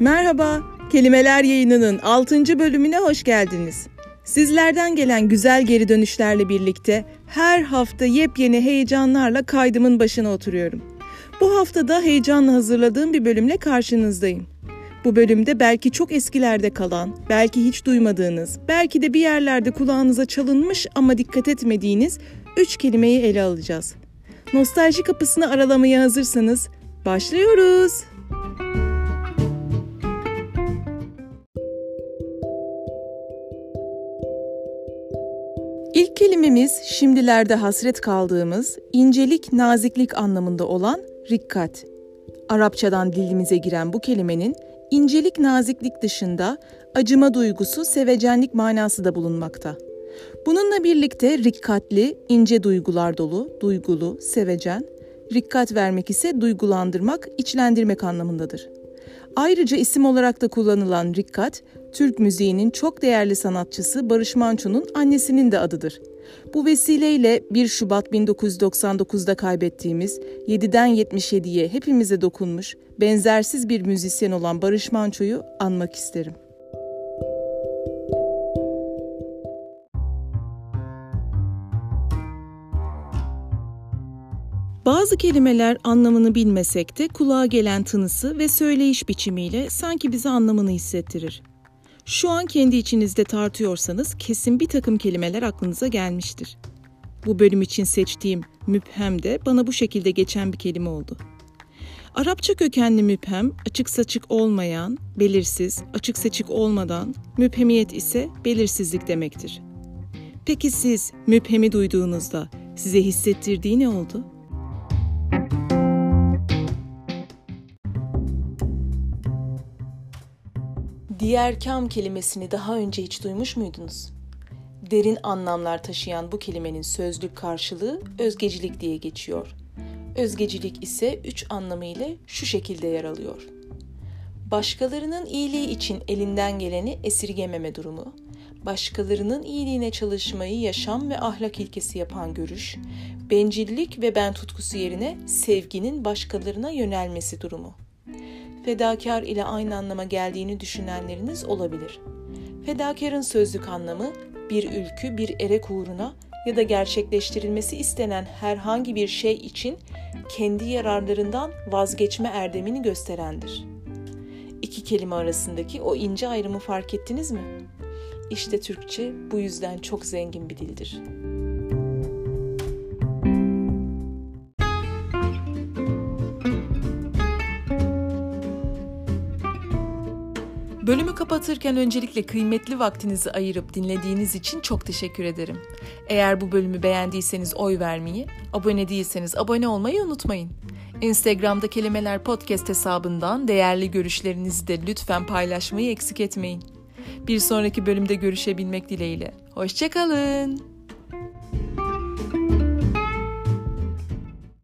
Merhaba, Kelimeler Yayını'nın 6. bölümüne hoş geldiniz. Sizlerden gelen güzel geri dönüşlerle birlikte her hafta yepyeni heyecanlarla kaydımın başına oturuyorum. Bu hafta da heyecanla hazırladığım bir bölümle karşınızdayım. Bu bölümde belki çok eskilerde kalan, belki hiç duymadığınız, belki de bir yerlerde kulağınıza çalınmış ama dikkat etmediğiniz üç kelimeyi ele alacağız. Nostalji kapısını aralamaya hazırsanız başlıyoruz. İlk kelimemiz şimdilerde hasret kaldığımız incelik, naziklik anlamında olan rikkat. Arapçadan dilimize giren bu kelimenin incelik, naziklik dışında acıma duygusu, sevecenlik manası da bulunmakta. Bununla birlikte rikkatli, ince duygular dolu, duygulu, sevecen, rikkat vermek ise duygulandırmak, içlendirmek anlamındadır. Ayrıca isim olarak da kullanılan Rikkat, Türk müziğinin çok değerli sanatçısı Barış Manço'nun annesinin de adıdır. Bu vesileyle 1 Şubat 1999'da kaybettiğimiz 7'den 77'ye hepimize dokunmuş, benzersiz bir müzisyen olan Barış Manço'yu anmak isterim. Bazı kelimeler anlamını bilmesek de kulağa gelen tınısı ve söyleyiş biçimiyle sanki bize anlamını hissettirir. Şu an kendi içinizde tartıyorsanız kesin bir takım kelimeler aklınıza gelmiştir. Bu bölüm için seçtiğim müphem de bana bu şekilde geçen bir kelime oldu. Arapça kökenli müphem, açık saçık olmayan, belirsiz, açık seçik olmadan, müphemiyet ise belirsizlik demektir. Peki siz müphemi duyduğunuzda size hissettirdiği ne oldu? Diğer kam kelimesini daha önce hiç duymuş muydunuz? Derin anlamlar taşıyan bu kelimenin sözlük karşılığı özgecilik diye geçiyor. Özgecilik ise üç anlamı ile şu şekilde yer alıyor. Başkalarının iyiliği için elinden geleni esirgememe durumu, başkalarının iyiliğine çalışmayı yaşam ve ahlak ilkesi yapan görüş, bencillik ve ben tutkusu yerine sevginin başkalarına yönelmesi durumu fedakar ile aynı anlama geldiğini düşünenleriniz olabilir. Fedakarın sözlük anlamı bir ülkü, bir erek uğruna ya da gerçekleştirilmesi istenen herhangi bir şey için kendi yararlarından vazgeçme erdemini gösterendir. İki kelime arasındaki o ince ayrımı fark ettiniz mi? İşte Türkçe bu yüzden çok zengin bir dildir. Bölümü kapatırken öncelikle kıymetli vaktinizi ayırıp dinlediğiniz için çok teşekkür ederim. Eğer bu bölümü beğendiyseniz oy vermeyi, abone değilseniz abone olmayı unutmayın. Instagram'da Kelimeler Podcast hesabından değerli görüşlerinizi de lütfen paylaşmayı eksik etmeyin. Bir sonraki bölümde görüşebilmek dileğiyle. Hoşçakalın.